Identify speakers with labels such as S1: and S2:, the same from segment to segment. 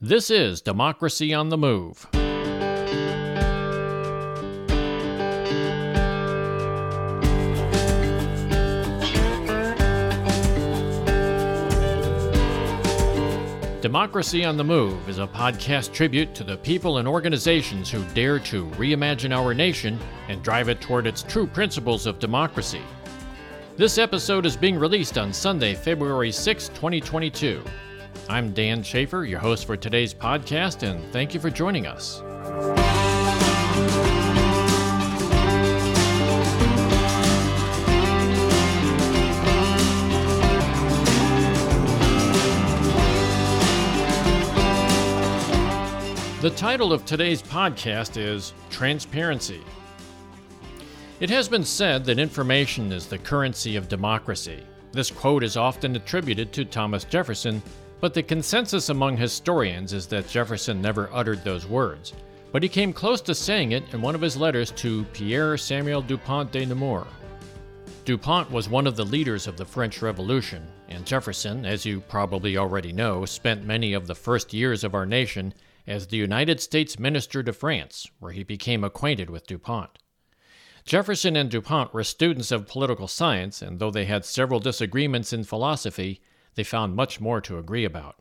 S1: This is Democracy on the Move. Democracy on the Move is a podcast tribute to the people and organizations who dare to reimagine our nation and drive it toward its true principles of democracy. This episode is being released on Sunday, February 6, 2022. I'm Dan Schaefer, your host for today's podcast, and thank you for joining us. The title of today's podcast is Transparency. It has been said that information is the currency of democracy. This quote is often attributed to Thomas Jefferson, but the consensus among historians is that Jefferson never uttered those words. But he came close to saying it in one of his letters to Pierre Samuel Dupont de Nemours. Dupont was one of the leaders of the French Revolution, and Jefferson, as you probably already know, spent many of the first years of our nation as the United States Minister to France, where he became acquainted with DuPont. Jefferson and DuPont were students of political science, and though they had several disagreements in philosophy, they found much more to agree about.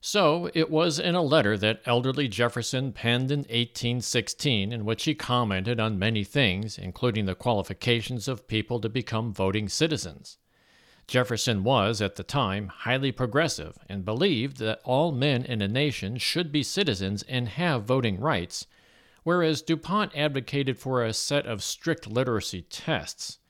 S1: So, it was in a letter that elderly Jefferson penned in 1816 in which he commented on many things, including the qualifications of people to become voting citizens. Jefferson was, at the time, highly progressive and believed that all men in a nation should be citizens and have voting rights, whereas DuPont advocated for a set of strict literacy tests.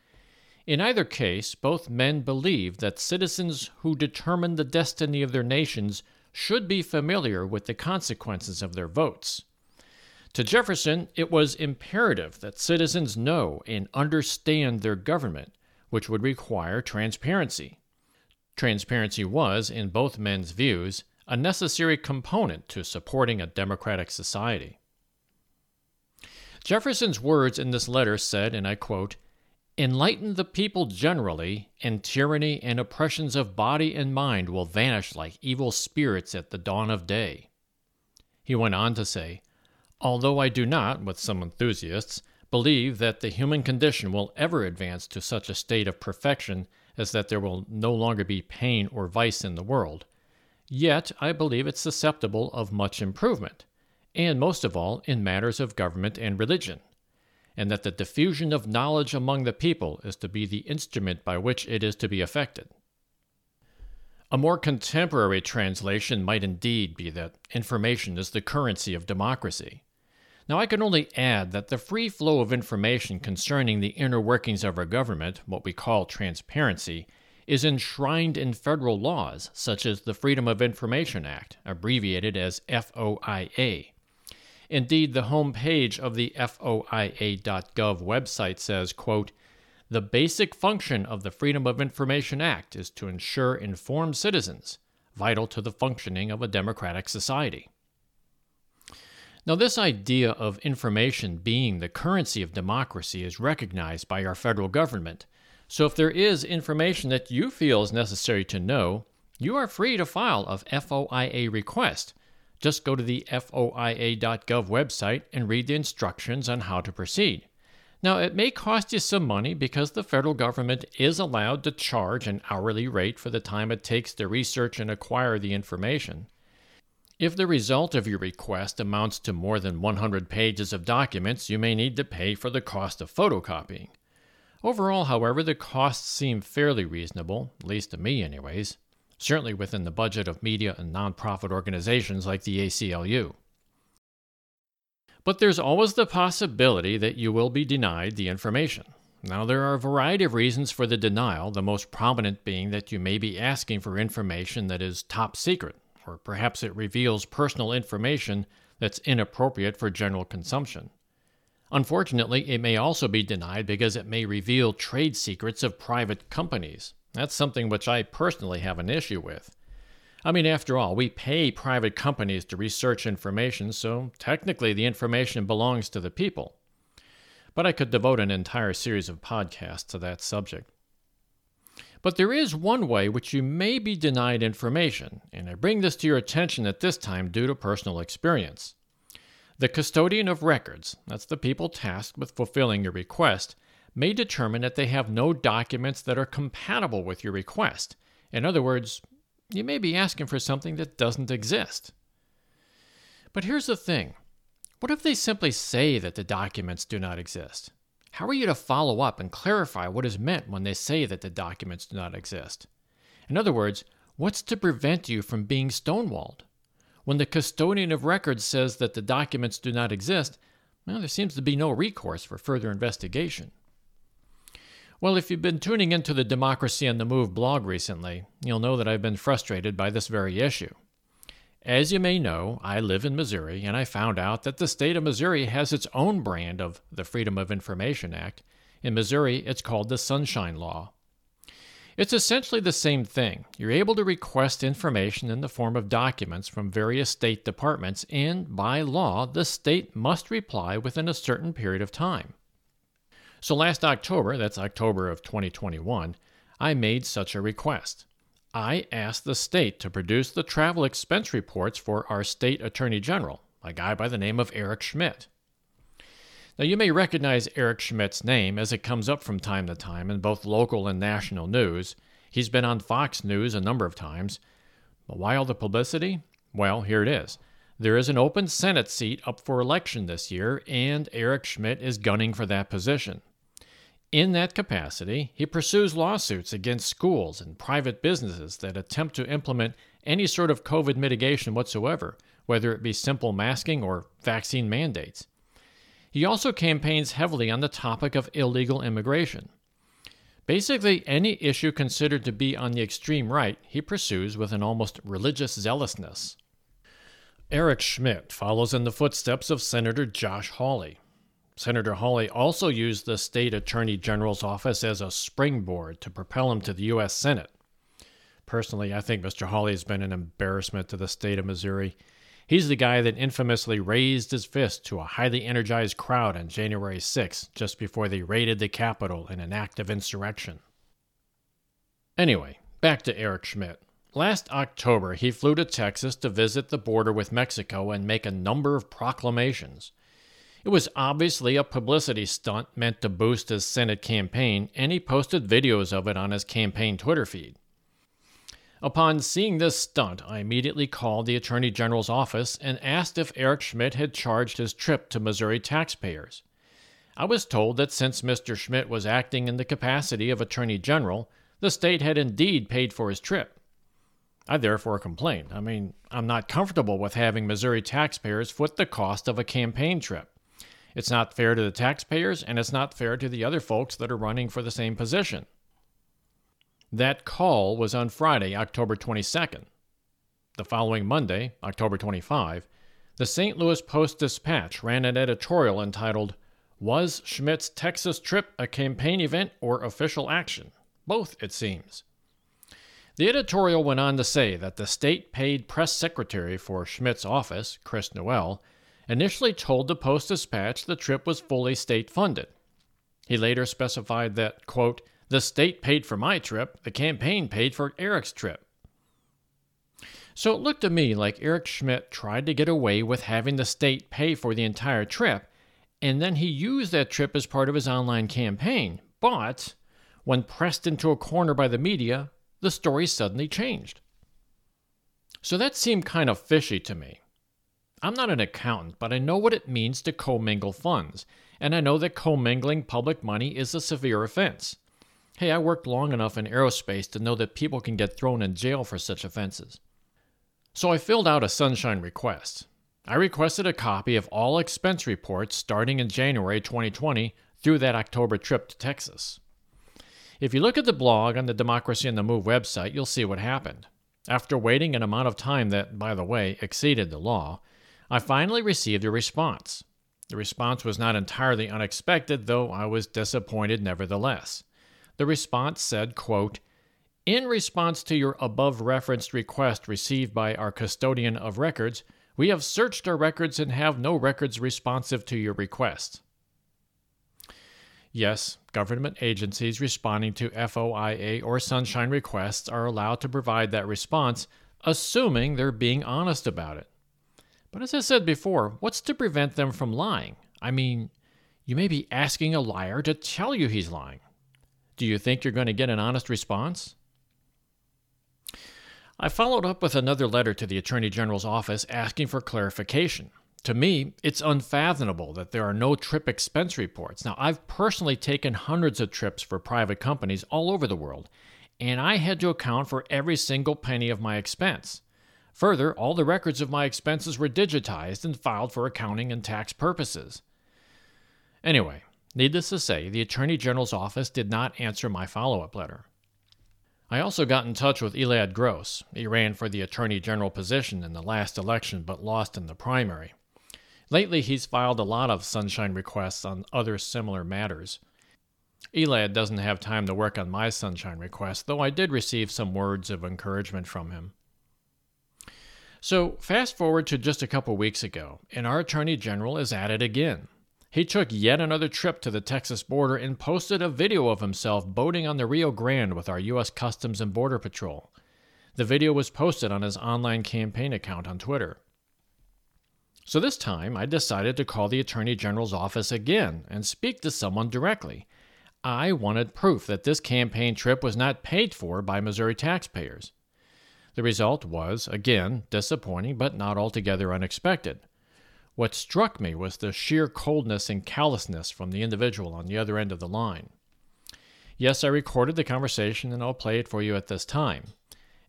S1: In either case, both men believed that citizens who determine the destiny of their nations should be familiar with the consequences of their votes. To Jefferson, it was imperative that citizens know and understand their government which would require transparency. Transparency was, in both men's views, a necessary component to supporting a democratic society. Jefferson's words in this letter said, and I quote, Enlighten the people generally, and tyranny and oppressions of body and mind will vanish like evil spirits at the dawn of day. He went on to say, Although I do not, with some enthusiasts, believe that the human condition will ever advance to such a state of perfection as that there will no longer be pain or vice in the world. Yet I believe it susceptible of much improvement, and most of all in matters of government and religion, and that the diffusion of knowledge among the people is to be the instrument by which it is to be effected. A more contemporary translation might indeed be that information is the currency of democracy. Now, I can only add that the free flow of information concerning the inner workings of our government, what we call transparency, is enshrined in federal laws such as the Freedom of Information Act, abbreviated as FOIA. Indeed, the home page of the FOIA.gov website says, quote, the basic function of the Freedom of Information Act is to ensure informed citizens, vital to the functioning of a democratic society. Now, this idea of information being the currency of democracy is recognized by our federal government. So, if there is information that you feel is necessary to know, you are free to file a FOIA request. Just go to the FOIA.gov website and read the instructions on how to proceed. Now, it may cost you some money because the federal government is allowed to charge an hourly rate for the time it takes to research and acquire the information. If the result of your request amounts to more than 100 pages of documents, you may need to pay for the cost of photocopying. Overall, however, the costs seem fairly reasonable, at least to me, anyways, certainly within the budget of media and nonprofit organizations like the ACLU. But there's always the possibility that you will be denied the information. Now, there are a variety of reasons for the denial, the most prominent being that you may be asking for information that is top secret, or perhaps it reveals personal information that's inappropriate for general consumption. Unfortunately, it may also be denied because it may reveal trade secrets of private companies. That's something which I personally have an issue with. I mean, after all, we pay private companies to research information, so technically the information belongs to the people. But I could devote an entire series of podcasts to that subject. But there is one way which you may be denied information, and I bring this to your attention at this time due to personal experience. The custodian of records, that's the people tasked with fulfilling your request, may determine that they have no documents that are compatible with your request. In other words, you may be asking for something that doesn't exist. But here's the thing what if they simply say that the documents do not exist? How are you to follow up and clarify what is meant when they say that the documents do not exist? In other words, what's to prevent you from being stonewalled? When the custodian of records says that the documents do not exist, well, there seems to be no recourse for further investigation. Well, if you've been tuning into the Democracy on the Move blog recently, you'll know that I've been frustrated by this very issue. As you may know, I live in Missouri, and I found out that the state of Missouri has its own brand of the Freedom of Information Act. In Missouri, it's called the Sunshine Law. It's essentially the same thing. You're able to request information in the form of documents from various state departments, and by law, the state must reply within a certain period of time. So last October, that's October of 2021, I made such a request. I asked the state to produce the travel expense reports for our state attorney general, a guy by the name of Eric Schmitt. Now, you may recognize Eric Schmitt's name as it comes up from time to time in both local and national news. He's been on Fox News a number of times. But why all the publicity? Well, here it is. There is an open Senate seat up for election this year, and Eric Schmitt is gunning for that position. In that capacity, he pursues lawsuits against schools and private businesses that attempt to implement any sort of COVID mitigation whatsoever, whether it be simple masking or vaccine mandates. He also campaigns heavily on the topic of illegal immigration. Basically, any issue considered to be on the extreme right, he pursues with an almost religious zealousness. Eric Schmitt follows in the footsteps of Senator Josh Hawley. Senator Hawley also used the state attorney general's office as a springboard to propel him to the U.S. Senate. Personally, I think Mr. Hawley has been an embarrassment to the state of Missouri. He's the guy that infamously raised his fist to a highly energized crowd on January 6, just before they raided the Capitol in an act of insurrection. Anyway, back to Eric Schmitt. Last October, he flew to Texas to visit the border with Mexico and make a number of proclamations. It was obviously a publicity stunt meant to boost his Senate campaign, and he posted videos of it on his campaign Twitter feed. Upon seeing this stunt, I immediately called the Attorney General's office and asked if Eric Schmitt had charged his trip to Missouri taxpayers. I was told that since Mr. Schmitt was acting in the capacity of Attorney General, the state had indeed paid for his trip. I therefore complained. I mean, I'm not comfortable with having Missouri taxpayers foot the cost of a campaign trip. It's not fair to the taxpayers, and it's not fair to the other folks that are running for the same position. That call was on Friday, October 22nd. The following Monday, October 25, the St. Louis Post Dispatch ran an editorial entitled, Was Schmitt's Texas Trip a Campaign Event or Official Action? Both, it seems. The editorial went on to say that the state paid press secretary for Schmitt's office, Chris Nuelle, initially told the Post Dispatch the trip was fully state funded. He later specified that, quote, the state paid for my trip, the campaign paid for Eric's trip. So it looked to me like Eric Schmitt tried to get away with having the state pay for the entire trip, and then he used that trip as part of his online campaign. But when pressed into a corner by the media, the story suddenly changed. So that seemed kind of fishy to me. I'm not an accountant, but I know what it means to commingle funds, and I know that commingling public money is a severe offense. Hey, I worked long enough in aerospace to know that people can get thrown in jail for such offenses. So I filled out a sunshine request. I requested a copy of all expense reports starting in January 2020 through that October trip to Texas. If you look at the blog on the Democracy in the Move website, you'll see what happened. After waiting an amount of time that, by the way, exceeded the law, I finally received a response. The response was not entirely unexpected, though I was disappointed nevertheless. The response said, quote, In response to your above referenced request received by our custodian of records, we have searched our records and have no records responsive to your request. Yes, government agencies responding to FOIA or sunshine requests are allowed to provide that response, assuming they're being honest about it. But as I said before, what's to prevent them from lying? I mean, you may be asking a liar to tell you he's lying. Do you think you're going to get an honest response? I followed up with another letter to the Attorney General's office asking for clarification. To me, it's unfathomable that there are no trip expense reports. Now, I've personally taken hundreds of trips for private companies all over the world, and I had to account for every single penny of my expense. Further, all the records of my expenses were digitized and filed for accounting and tax purposes. Anyway, needless to say, the Attorney General's office did not answer my follow up letter. I also got in touch with Elad Gross. He ran for the Attorney General position in the last election but lost in the primary. Lately, he's filed a lot of sunshine requests on other similar matters. Elad doesn't have time to work on my sunshine request, though I did receive some words of encouragement from him. So, fast forward to just a couple weeks ago, and our Attorney General is at it again. He took yet another trip to the Texas border and posted a video of himself boating on the Rio Grande with our U.S. Customs and Border Patrol. The video was posted on his online campaign account on Twitter. So this time, I decided to call the Attorney General's office again and speak to someone directly. I wanted proof that this campaign trip was not paid for by Missouri taxpayers. The result was, again, disappointing but not altogether unexpected. What struck me was the sheer coldness and callousness from the individual on the other end of the line. Yes, I recorded the conversation and I'll play it for you at this time.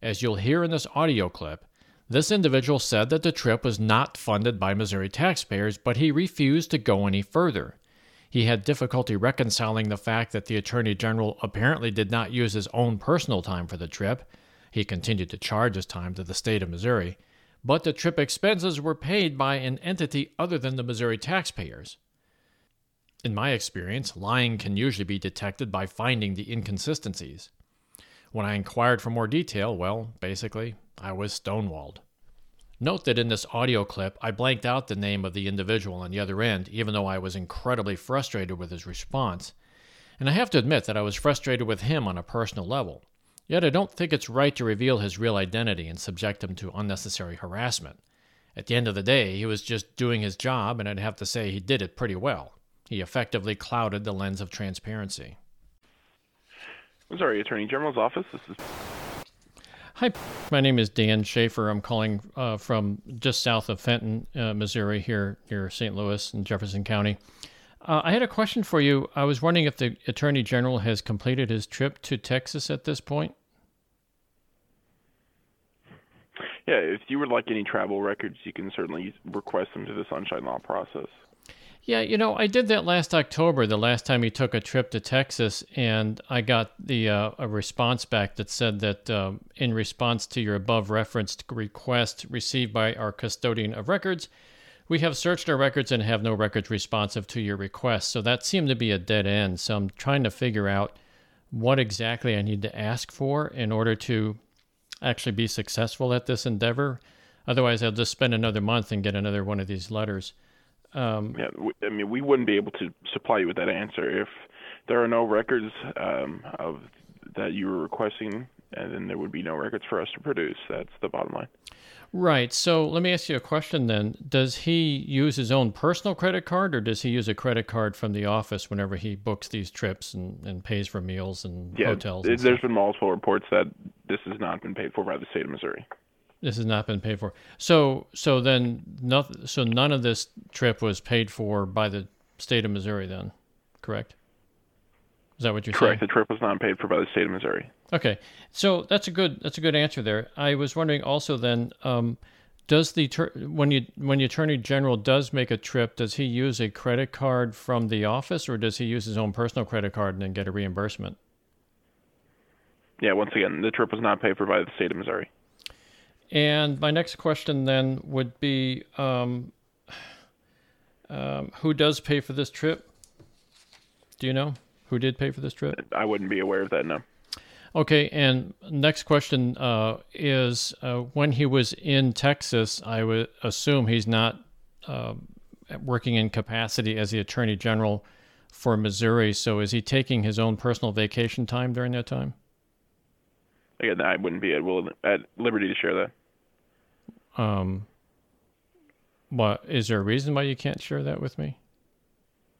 S1: As you'll hear in this audio clip, this individual said that the trip was not funded by Missouri taxpayers, but he refused to go any further. He had difficulty reconciling the fact that the Attorney General apparently did not use his own personal time for the trip. He continued to charge his time to the state of Missouri, but the trip expenses were paid by an entity other than the Missouri taxpayers. In my experience, lying can usually be detected by finding the inconsistencies. When I inquired for more detail, well, basically, I was stonewalled. Note that in this audio clip, I blanked out the name of the individual on the other end, even though I was incredibly frustrated with his response. And I have to admit that I was frustrated with him on a personal level. Yet I don't think it's right to reveal his real identity and subject him to unnecessary harassment. At the end of the day, he was just doing his job, and I'd have to say he did it pretty well. He effectively clouded the lens of transparency.
S2: Missouri Attorney General's office. This is
S1: Hi, my name is Dan Schaefer. I'm calling uh, from just south of Fenton, uh, Missouri, here near St. Louis in Jefferson County. Uh, I had a question for you. I was wondering if the Attorney General has completed his trip to Texas at this point.
S2: Yeah, if you would like any travel records, you can certainly request them to the Sunshine Law process.
S1: Yeah, you know, I did that last October, the last time you took a trip to Texas, and I got the uh, a response back that said that uh, in response to your above referenced request received by our custodian of records, we have searched our records and have no records responsive to your request. So that seemed to be a dead end. So I'm trying to figure out what exactly I need to ask for in order to actually be successful at this endeavor. Otherwise, I'll just spend another month and get another one of these letters.
S2: Um, yeah, I mean, we wouldn't be able to supply you with that answer if there are no records um, of that you were requesting, and then there would be no records for us to produce. That's the bottom line.
S1: Right. So let me ask you a question then. Does he use his own personal credit card, or does he use a credit card from the office whenever he books these trips and, and pays for meals and
S2: yeah,
S1: hotels?
S2: Yeah, there's been multiple reports that this has not been paid for by the state of Missouri.
S1: This has not been paid for. So so then nothing. So none of this trip was paid for by the state of Missouri. Then, correct? Is that what you're
S2: correct.
S1: saying?
S2: Correct. The trip was not paid for by the state of Missouri.
S1: Okay, so that's a good that's a good answer there. I was wondering also then. Um, does the when you when the attorney general does make a trip, does he use a credit card from the office, or does he use his own personal credit card and then get a reimbursement?
S2: Yeah, once again, the trip was not paid for by the state of Missouri.
S1: And my next question then would be um, um, who does pay for this trip? Do you know who did pay for this trip?
S2: I wouldn't be aware of that, no.
S1: Okay, and next question uh, is uh, when he was in Texas, I would assume he's not uh, working in capacity as the Attorney General for Missouri. So is he taking his own personal vacation time during that time?
S2: Again, I wouldn't be at will at liberty to share that.
S1: Um, what is there a reason why you can't share that with me?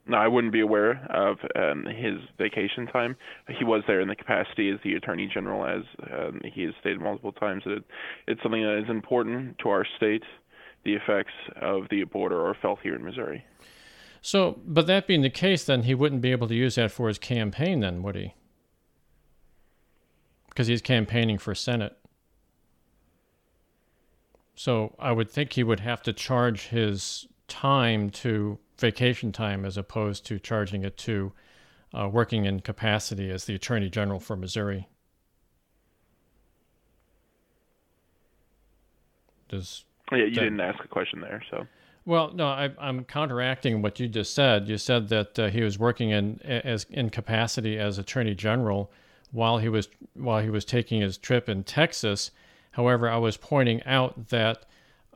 S2: No, I wouldn't be aware of um, his vacation time. He was there in the capacity as the Attorney General, as um, he has stated multiple times that it, it's something that is important to our state. The effects of the border are felt here in Missouri.
S1: So, but that being the case, then he wouldn't be able to use that for his campaign, then would he? Because he's campaigning for Senate. So I would think he would have to charge his time to vacation time as opposed to charging it to uh, working in capacity as the Attorney General for Missouri. Does
S2: yeah, you
S1: that,
S2: didn't ask a question there, so.
S1: Well, no, I, am counteracting what you just said. You said that uh, he was working in as in capacity as Attorney General while he was while he was taking his trip in Texas. However, I was pointing out that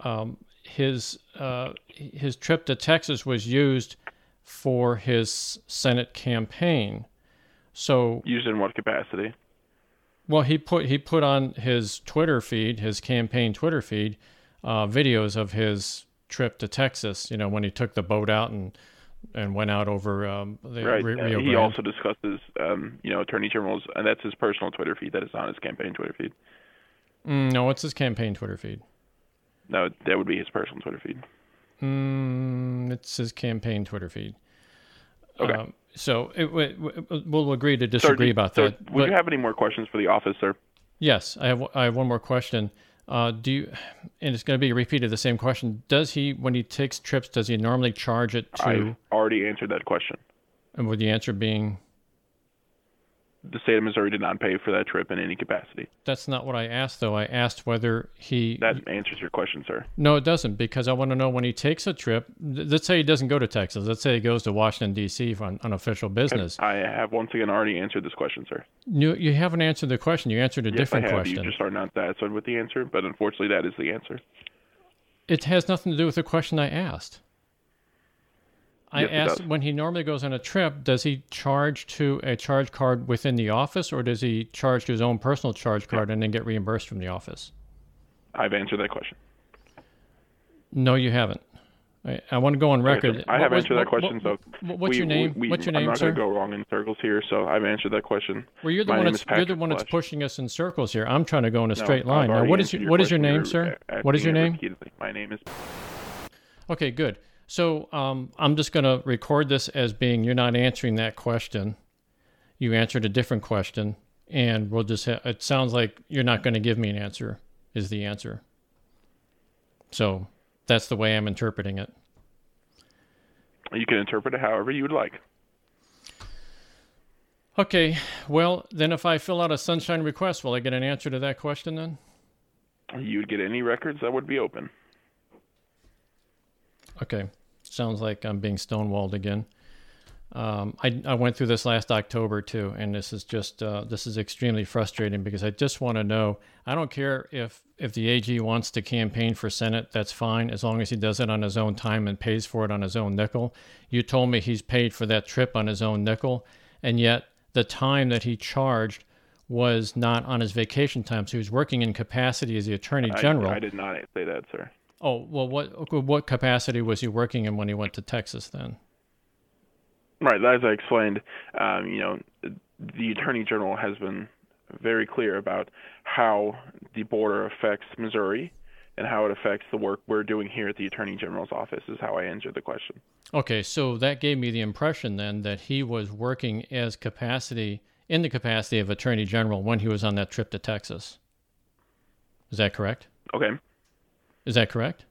S1: um, his uh, his trip to Texas was used for his Senate campaign. So
S2: used in what capacity?
S1: Well, he put he put on his Twitter feed, his campaign Twitter feed, uh, videos of his trip to Texas. You know, when he took the boat out and and went out over um, the
S2: right.
S1: Rio Grande.
S2: He also discusses, um, you know, Attorney General's, and that's his personal Twitter feed. That is not his campaign Twitter feed.
S1: Mm, no, what's his campaign Twitter feed?
S2: No, that would be his personal Twitter feed.
S1: Mm, it's his campaign Twitter feed.
S2: Okay.
S1: Um, so it, it, we'll agree to disagree
S2: sir,
S1: about
S2: sir,
S1: that.
S2: Would
S1: but,
S2: you have any more questions for the office, sir?
S1: Yes, I have. I have one more question. Uh, do you, and it's going to be repeated the same question. Does he, when he takes trips, does he normally charge it to?
S2: I already answered that question.
S1: And with the answer being
S2: the state of Missouri did not pay for that trip in any capacity.
S1: That's not what I asked, though. I asked whether he.
S2: That answers your question, sir.
S1: No, it doesn't, because I want to know when he takes a trip. Let's say he doesn't go to Texas. Let's say he goes to Washington D.C. on, on official business.
S2: I have once again already answered this question, sir.
S1: You you haven't answered the question. You answered a
S2: yes,
S1: different
S2: I have.
S1: question.
S2: You just are not satisfied with the answer, but unfortunately, that is the answer.
S1: It has nothing to do with the question I asked. I
S2: yes,
S1: asked when he normally goes on a trip, does he charge to a charge card within the office or does he charge to his own personal charge card and then get reimbursed from the office?
S2: I've answered that question.
S1: No, you haven't. I, I want to go on record.
S2: I have answered that question.
S1: What,
S2: so
S1: what's
S2: we,
S1: your name?
S2: We,
S1: what's your name,
S2: I'm
S1: not
S2: going to go wrong in circles here, so I've answered that question.
S1: Well, you're the
S2: My
S1: one that's you're the one that's pushing us in circles here. I'm trying to go in a
S2: No,
S1: straight line. Now, what is
S2: answered
S1: your, what is your name, sir? What is your name?
S2: My name is.
S1: Okay, good. So um, I'm just going to record this as being you're not answering that question. You answered a different question, and we'll just. Ha- it sounds like you're not going to give me an answer. Is the answer? So that's the way I'm interpreting it.
S2: You can interpret it however you would like.
S1: Okay. Well, then if I fill out a sunshine request, will I get an answer to that question then?
S2: You would get any records that would be open.
S1: Okay. Sounds like I'm being stonewalled again. Um, I, I went through this last October too, and this is just uh, this is extremely frustrating because I just want to know. I don't care if if the AG wants to campaign for Senate, that's fine as long as he does it on his own time and pays for it on his own nickel. You told me he's paid for that trip on his own nickel, and yet the time that he charged was not on his vacation time, so he was working in capacity as the Attorney General.
S2: I, I did not say that, sir.
S1: Oh well, what what capacity was he working in when he went to Texas then?
S2: Right, as I explained, um, you know, the Attorney General has been very clear about how the border affects Missouri and how it affects the work we're doing here at the Attorney General's office. Is how I answered the question.
S1: Okay, so that gave me the impression then that he was working as capacity in the capacity of Attorney General when he was on that trip to Texas. Is that correct?
S2: Okay.
S1: Is that correct?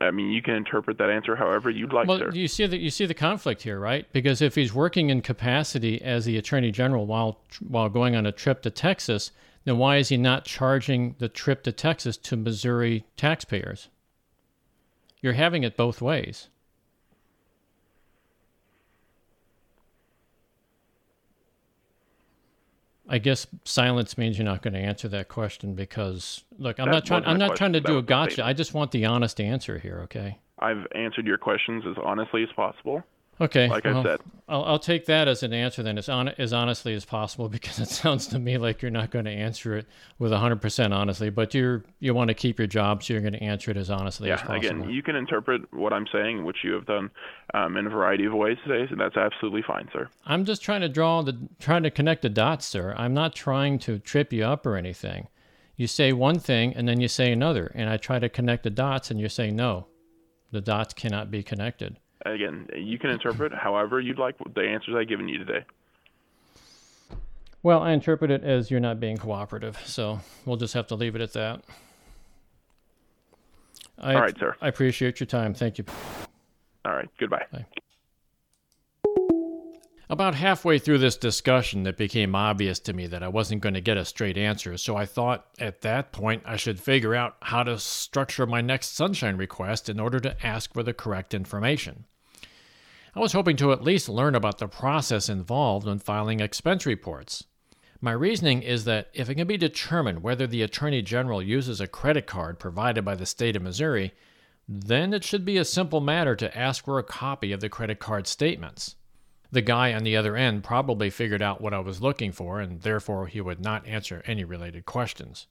S2: I mean, you can interpret that answer however you'd like,
S1: well,
S2: sir.
S1: you see that you see the conflict here, right? Because if he's working in capacity as the Attorney General while while going on a trip to Texas, then why is he not charging the trip to Texas to Missouri taxpayers? You're having it both ways. I guess silence means you're not going to answer that question because look, I'm
S2: That
S1: not trying. I'm not trying to do a gotcha. I just want the honest answer here. Okay.
S2: I've answered your questions as honestly as possible.
S1: Okay.
S2: Like
S1: well,
S2: I said,
S1: I'll, I'll take that as an answer then, as, on, as honestly as possible, because it sounds to me like you're not going to answer it with 100% honestly, but you're you want to keep your job, so you're going to answer it as honestly as
S2: yeah.
S1: possible.
S2: Again, you can interpret what I'm saying, which you have done um, in a variety of ways today, and that's absolutely fine, sir.
S1: I'm just trying to draw the trying to connect the dots, sir. I'm not trying to trip you up or anything. You say one thing and then you say another, and I try to connect the dots, and you say no, the dots cannot be connected.
S2: Again, you can interpret however you'd like the answers I've given you today.
S1: Well, I interpret it as you're not being cooperative, so we'll just have to leave it at that. I,
S2: All right, sir.
S1: I appreciate your time. Thank you.
S2: All right, goodbye.
S1: About halfway through this discussion, it became obvious to me that I wasn't going to get a straight answer, so I thought at that point I should figure out how to structure my next sunshine request in order to ask for the correct information. I was hoping to at least learn about the process involved when filing expense reports. My reasoning is that if it can be determined whether the Attorney General uses a credit card provided by the state of Missouri, then it should be a simple matter to ask for a copy of the credit card statements. The guy on the other end probably figured out what I was looking for, and therefore he would not answer any related questions.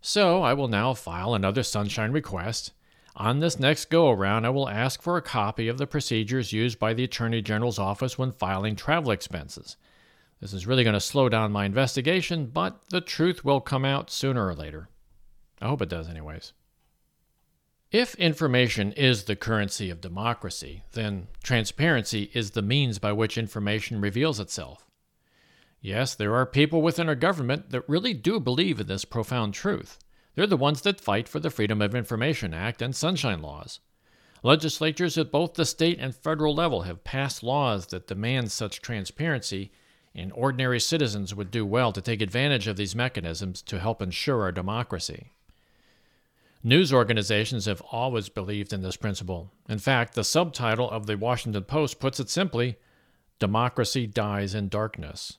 S1: So I will now file another sunshine request. On this next go around, I will ask for a copy of the procedures used by the Attorney General's office when filing travel expenses. This is really going to slow down my investigation, but the truth will come out sooner or later. I hope it does, anyways. If information is the currency of democracy, then transparency is the means by which information reveals itself. Yes, there are people within our government that really do believe in this profound truth. They're the ones that fight for the Freedom of Information Act and Sunshine Laws. Legislatures at both the state and federal level have passed laws that demand such transparency, and ordinary citizens would do well to take advantage of these mechanisms to help ensure our democracy. News organizations have always believed in this principle. In fact, the subtitle of the Washington Post puts it simply Democracy Dies in Darkness.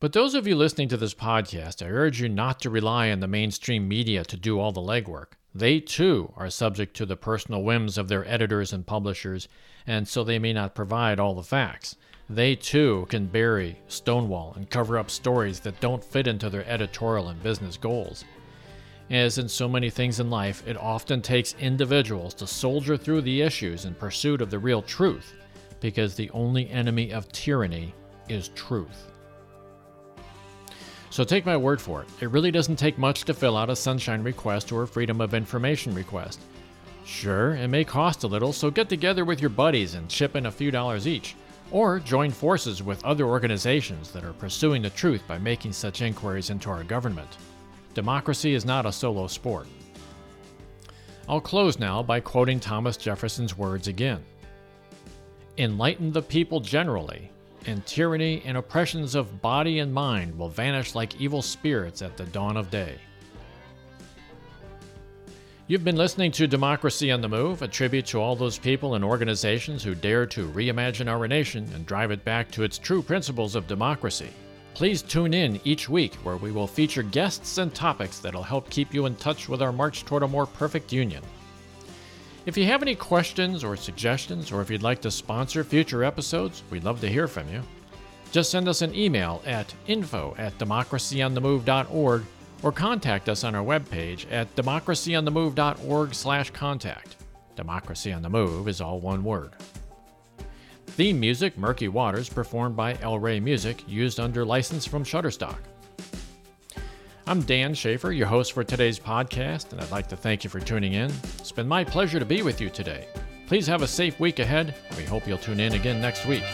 S1: But those of you listening to this podcast, I urge you not to rely on the mainstream media to do all the legwork. They too are subject to the personal whims of their editors and publishers, and so they may not provide all the facts. They too can bury, stonewall, and cover up stories that don't fit into their editorial and business goals. As in so many things in life, it often takes individuals to soldier through the issues in pursuit of the real truth, because the only enemy of tyranny is truth. So take my word for it, it really doesn't take much to fill out a sunshine request or a freedom of information request. Sure, it may cost a little, so get together with your buddies and chip in a few dollars each, or join forces with other organizations that are pursuing the truth by making such inquiries into our government. Democracy is not a solo sport. I'll close now by quoting Thomas Jefferson's words again Enlighten the people generally, and tyranny and oppressions of body and mind will vanish like evil spirits at the dawn of day. You've been listening to Democracy on the Move, a tribute to all those people and organizations who dare to reimagine our nation and drive it back to its true principles of democracy. Please tune in each week where we will feature guests and topics that'll help keep you in touch with our march toward a more perfect union. If you have any questions or suggestions, or if you'd like to sponsor future episodes, we'd love to hear from you. Just send us an email at info at democracyonthemove.org or contact us on our webpage at democracyonthemove.org slash contact. Democracy on the Move is all one word. Theme music, Murky Waters, performed by El Rey Music, used under license from Shutterstock. I'm Dan Schaefer, your host for today's podcast, and I'd like to thank you for tuning in. It's been my pleasure to be with you today. Please have a safe week ahead, we hope you'll tune in again next week.